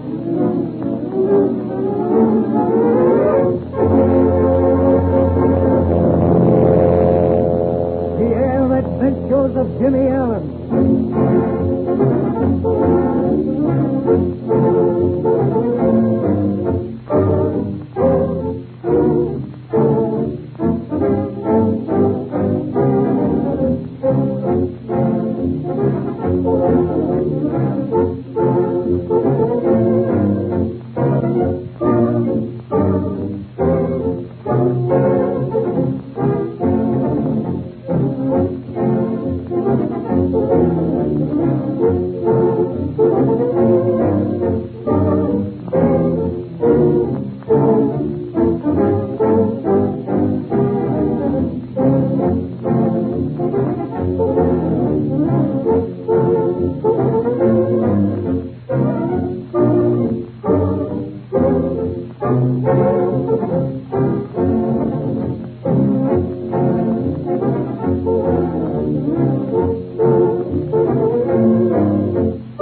The Air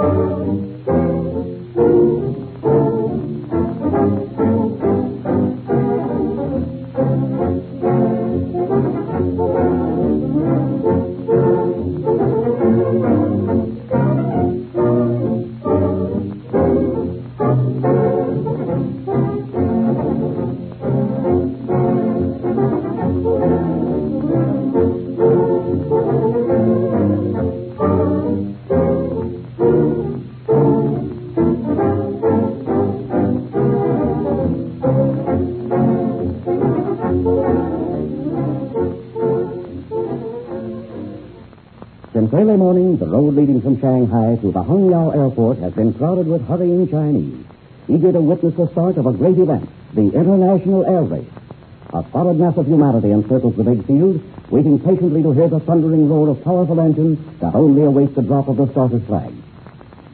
Jimmy Allen. Early morning, the road leading from Shanghai to the Hongyao Airport has been crowded with hurrying Chinese, eager to witness the start of a great event, the International Air Race. A solid mass of humanity encircles the big field, waiting patiently to hear the thundering roar of powerful engines that only await the drop of the starter's flag.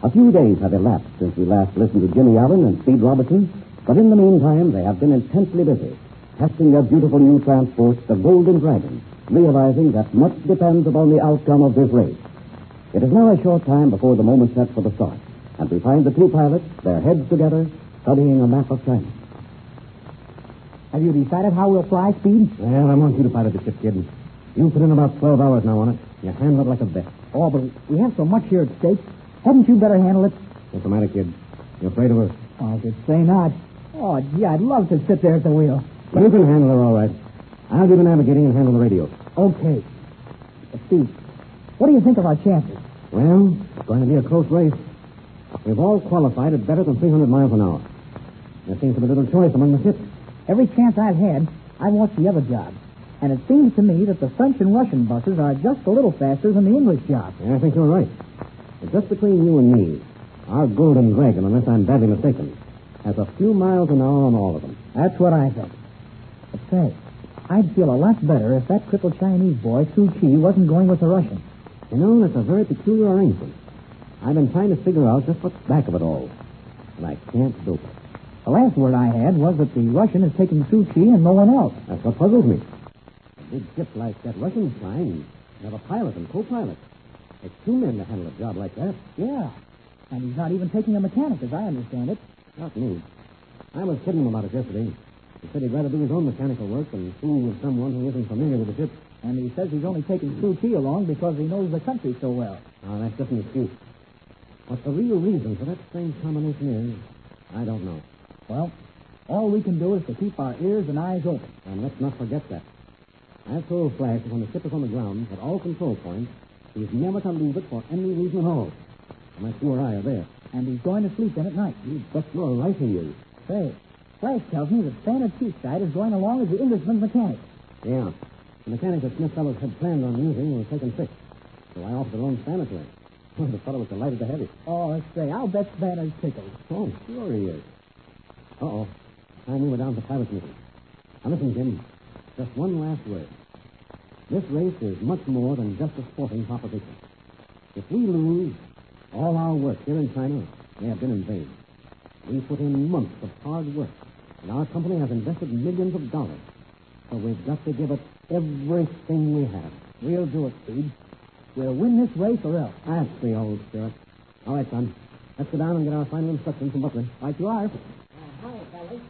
A few days have elapsed since we last listened to Jimmy Allen and Speed Robertson, but in the meantime they have been intensely busy, testing their beautiful new transport, the Golden Dragon, realizing that much depends upon the outcome of this race. It is now a short time before the moment set for the start, and we find the two pilots, their heads together, studying a map of China. Have you decided how we'll fly, Speed? Well, I want you to pilot the ship, kid. You put in about 12 hours now on it. You handle it like a vet. Oh, but we have so much here at stake. Hadn't you better handle it? What's the matter, kid? You afraid of her? Oh, I should say not. Oh, gee, I'd love to sit there at the wheel. You can handle her all right. I'll do the navigating and handle the radio. Okay. But Steve, what do you think of our chances? Well, it's going to be a close race. We've all qualified at better than 300 miles an hour. There seems to be little choice among the ships. Every chance I've had, I've watched the other jobs. And it seems to me that the French and Russian buses are just a little faster than the English jobs. Yeah, I think you're right. But just between you and me, our Golden Dragon, unless I'm badly mistaken, has a few miles an hour on all of them. That's what I think. But say, I'd feel a lot better if that crippled Chinese boy, Su Chi, wasn't going with the Russian. You know, that's a very peculiar arrangement. I've been trying to figure out just what's back of it all. And I can't do it. The last word I had was that the Russian is taking Su Chi and no one else. That's what puzzles me. A big ship like that Russian's flying. You have a pilot and co-pilot. It's two men to handle a job like that. Yeah. And he's not even taking a mechanic, as I understand it. Not me. I was kidding him about it yesterday. He said he'd rather do his own mechanical work than fool with someone who isn't familiar with the ship. And he says he's only taking Su Chi along because he knows the country so well. Ah, oh, that's just an excuse. What the real reason for that strange combination is, I don't know. Well, all we can do is to keep our ears and eyes open. And let's not forget that. I told Flash that when the ship is on the ground at all control points, he's never to leave it for any reason at all. Unless you or I are there. And he's going to sleep in at night. You bet you're right he is. Say, Flash tells me that Standard Teesside is going along as the Englishman's mechanic. Yeah. The mechanic that Smith Fellows had planned on using was taken sick. So I offered to loan him. Well, the fellow was delighted to have it. Oh, say, I'll bet Spanner's tickled. Oh, sure he is. Uh-oh. Time we were down to pilot's meeting. Now listen, Jim. Just one last word. This race is much more than just a sporting proposition. If we lose, all our work here in China may have been in vain. We put in months of hard work, and our company has invested millions of dollars. So we've got to give it everything we have. We'll do it, Speed. We'll win this race or else. That's the old spirit. All right, son. Let's go down and get our final instructions from Butler. Right you are. Hi, fellas.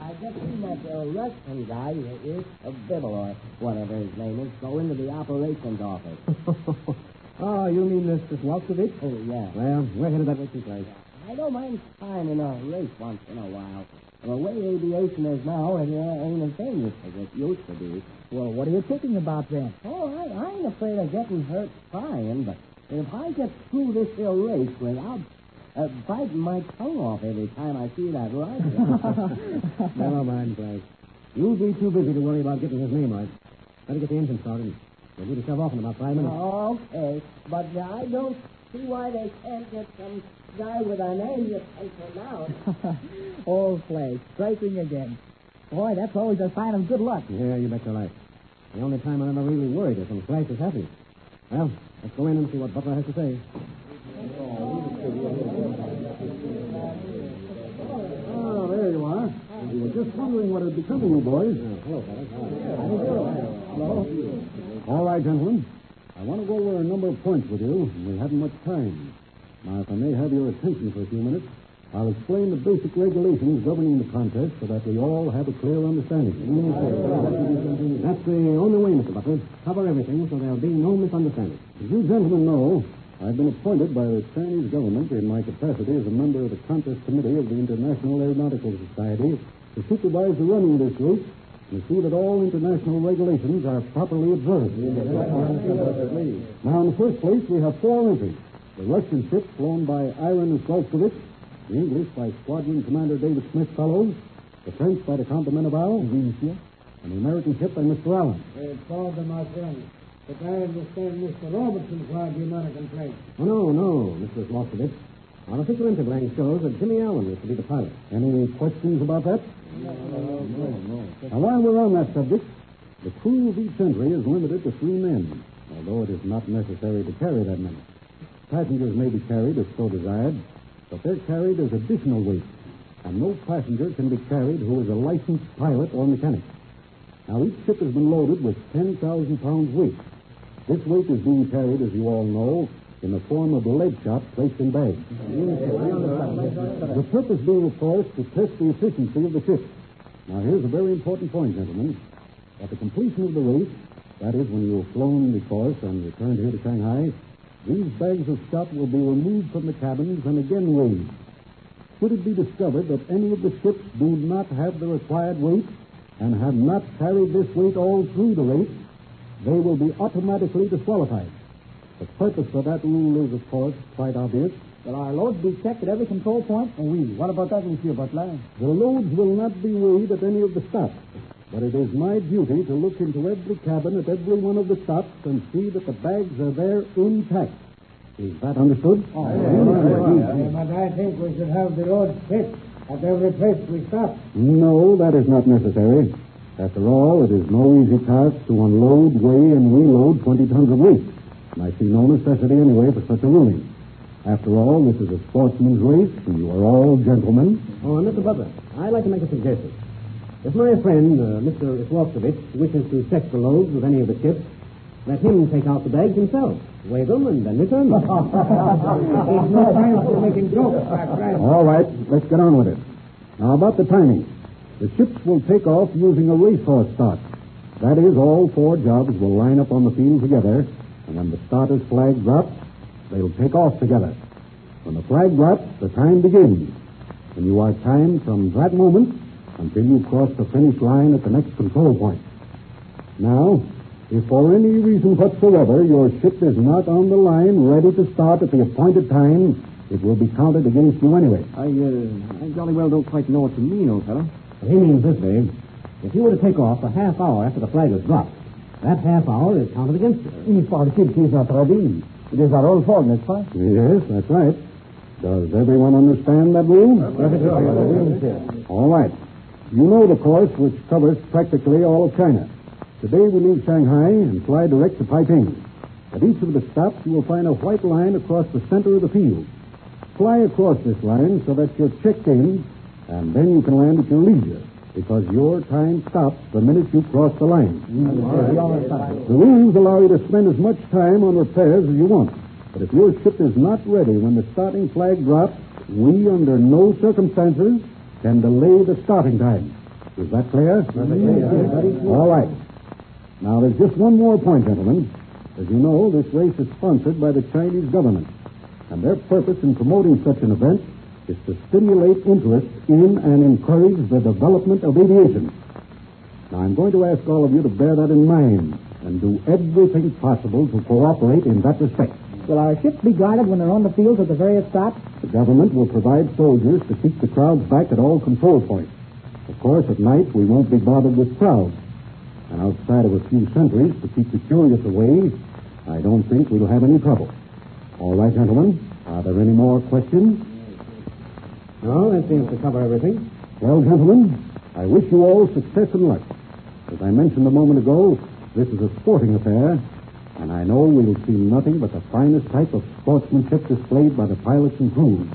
I just seen that uh, Russian guy, is a Bibble or whatever his name is, go into the operations office. oh, you mean Mr. this Walkovich? Oh, yeah. Well, we're headed that way Clay. I don't mind in a race once in a while. The way aviation is now, it uh, ain't a thing as it used to be. Well, what are you thinking about then? Oh, I, I ain't afraid of getting hurt trying, but if I get through this here race without uh, biting my tongue off every time I see that rifle. Never mind, Clay. You'll be too busy to worry about getting his name right. Better get the engine started. We'll do the stuff off in about five minutes. Oh, okay, but I don't see why they can't get some guy with an engine taken out. oh, Clay, striking again. Boy, that's always a sign of good luck. Yeah, you bet your life. The only time I'm ever really worried is when Flash is happy. Well, let's go in and see what Butler has to say. Oh, there you are. We were just wondering what had become of you boys. hello, fellas. All right, gentlemen. I want to go over a number of points with you, and we haven't much time. Now, if I may have your attention for a few minutes, I'll explain the basic regulations governing the contest so that we all have a clear understanding. That's the only way, Mr. Butler. Cover everything so there'll be no misunderstanding. As you gentlemen know, I've been appointed by the Chinese government in my capacity as a member of the contest committee of the International Aeronautical Society to supervise the running of this race and see that all international regulations are properly observed. Now, in the first place, we have four entries. The Russian ship flown by Iron Sloskovich, the English by Squadron Commander David Smith Fellows, the French by the Count de Meneval, and the American ship by Mr. Allen. They called them my friends. but I understand Mr. Robertson flies the American plane. Oh, no, no, Mr. Sloskovich. Our official entry blank shows that Jimmy Allen is to be the pilot. Any questions about that? No, no, no. Now, while we're on that subject, the crew of each entry is limited to three men, although it is not necessary to carry that many. Passengers may be carried if so desired, but they're carried as additional weight, and no passenger can be carried who is a licensed pilot or mechanic. Now, each ship has been loaded with 10,000 pounds weight. This weight is being carried, as you all know, in the form of lead shot placed in bags. The purpose being, of course, to test the efficiency of the ship. Now, here's a very important point, gentlemen. At the completion of the race, that is, when you have flown the course and returned here to Shanghai, these bags of shot will be removed from the cabins and again weighed. Should it be discovered that any of the ships do not have the required weight and have not carried this weight all through the race, they will be automatically disqualified. The purpose of that rule is, of course, quite obvious. Will our loads be checked at every control point? Oh, oui. What about that, Monsieur Butler? The loads will not be weighed at any of the stops, but it is my duty to look into every cabin at every one of the stops and see that the bags are there intact. Is that understood? Oh, but I think we should have the loads checked at every place we stop. No, that is not necessary. After all, it is no easy task to unload, weigh, and reload 20 tons of weight. And I see no necessity anyway for such a ruling. After all, this is a sportsman's race, and you are all gentlemen. Oh, Mr. Butler, I'd like to make a suggestion. If my friend, uh, Mr. Sloskovich, wishes to check the loads with any of the ships, let him take out the bags himself, weigh them, and then return them. There's no time for making jokes. All right, let's get on with it. Now, about the timing. The ships will take off using a racehorse start. That is, all four jobs will line up on the field together, and when the starter's flag drops, they'll take off together. When the flag drops, the time begins, and you are timed from that moment until you cross the finish line at the next control point. Now, if for any reason whatsoever your ship is not on the line ready to start at the appointed time, it will be counted against you anyway. I, uh, I jolly well don't quite know what you mean, old fellow. He means this, Dave. If you were to take off a half hour after the flag is dropped, that half hour is counted against you. If our ship is not ready, it is our own fault, n'est-ce pas? Yes, that's right. Does everyone understand that rule? All right. You know the course which covers practically all of China. Today we leave Shanghai and fly direct to Peking. At each of the stops, you will find a white line across the center of the field. Fly across this line so that you're checked in, and then you can land at your leisure, because your time stops the minute you cross the line. The rules allow you to spend as much time on repairs as you want. But if your ship is not ready when the starting flag drops, we, under no circumstances, can delay the starting time. Is that clear? All right. Now, there's just one more point, gentlemen. As you know, this race is sponsored by the Chinese government, and their purpose in promoting such an event is to stimulate interest in and encourage the development of aviation. Now, I'm going to ask all of you to bear that in mind and do everything possible to cooperate in that respect. Will our ships be guarded when they're on the fields at the various stops? The government will provide soldiers to keep the crowds back at all control points. Of course, at night, we won't be bothered with crowds. And outside of a few sentries to keep the curious away, I don't think we'll have any trouble. All right, gentlemen. Are there any more questions? No, that seems to cover everything. Well, gentlemen, I wish you all success and luck. As I mentioned a moment ago, this is a sporting affair, and I know we'll see nothing but the finest type of sportsmanship displayed by the pilots and crews.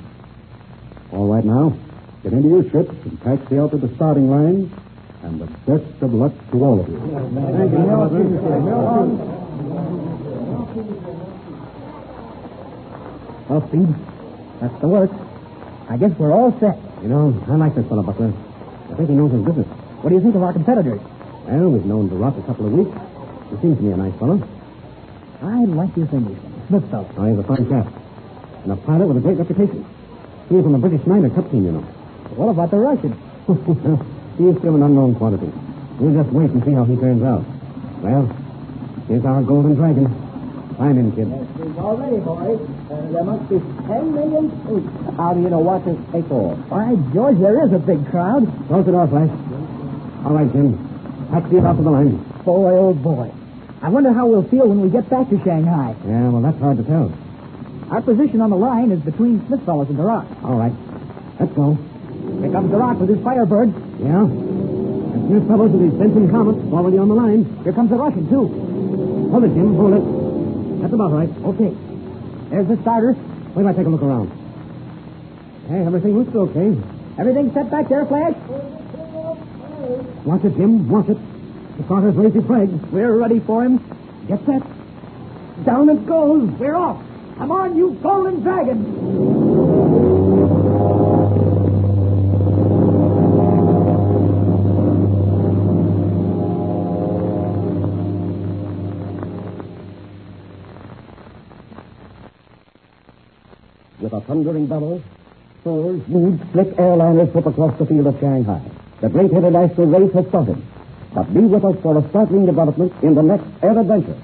All right, now, get into your ships and taxi out to the starting line, and the best of luck to all of you. Thank you, Well, Speed, that's the work. I guess we're all set. You know, I like this fellow, Butler. I think he knows his business. What do you think of our competitors? Well, we've known Durant a couple of weeks. He seems to me a nice fellow. I like this Englishman, Smith fellow. Oh, he's a fine chap. And a pilot with a great reputation. He He's on the British Schneider Cup team, you know. What about the Russian? He's still an unknown quantity. We'll just wait and see how he turns out. Well, here's our golden dragon. Climb in, kid. He's all ready, boys. Uh, there must be ten million troops. How do you know what to take off? By George, there is a big crowd. Close the door, Flash. All right, Jim. Taxi it out to the line. Boy, old boy. I wonder how we'll feel when we get back to Shanghai. Yeah, well, that's hard to tell. Our position on the line is between Smith fellows and Durant. All right. Let's go. Here comes Durant with his Firebird. Yeah? And Smith fellows with his Benson Comets already on the line. Here comes the Russian, too. Hold it, Jim. Hold it. That's about right. Okay. There's the starter. Wait till I take a look around. Hey, everything looks okay. Everything set back there, Flash? Watch it, Jim. Watch it. The starter's raised his flag. We're ready for him. Get set. Down it goes. We're off. Come on, you golden dragon. With a thundering bellow, four huge, slick airliners whip across the field of Shanghai. The great international race has started. But be with us for a startling development in the next air adventure.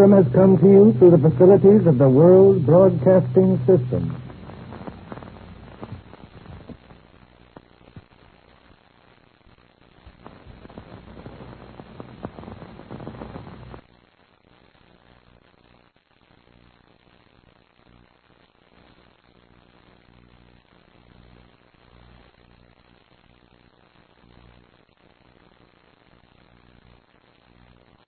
Program has come to you through the facilities of the World Broadcasting System.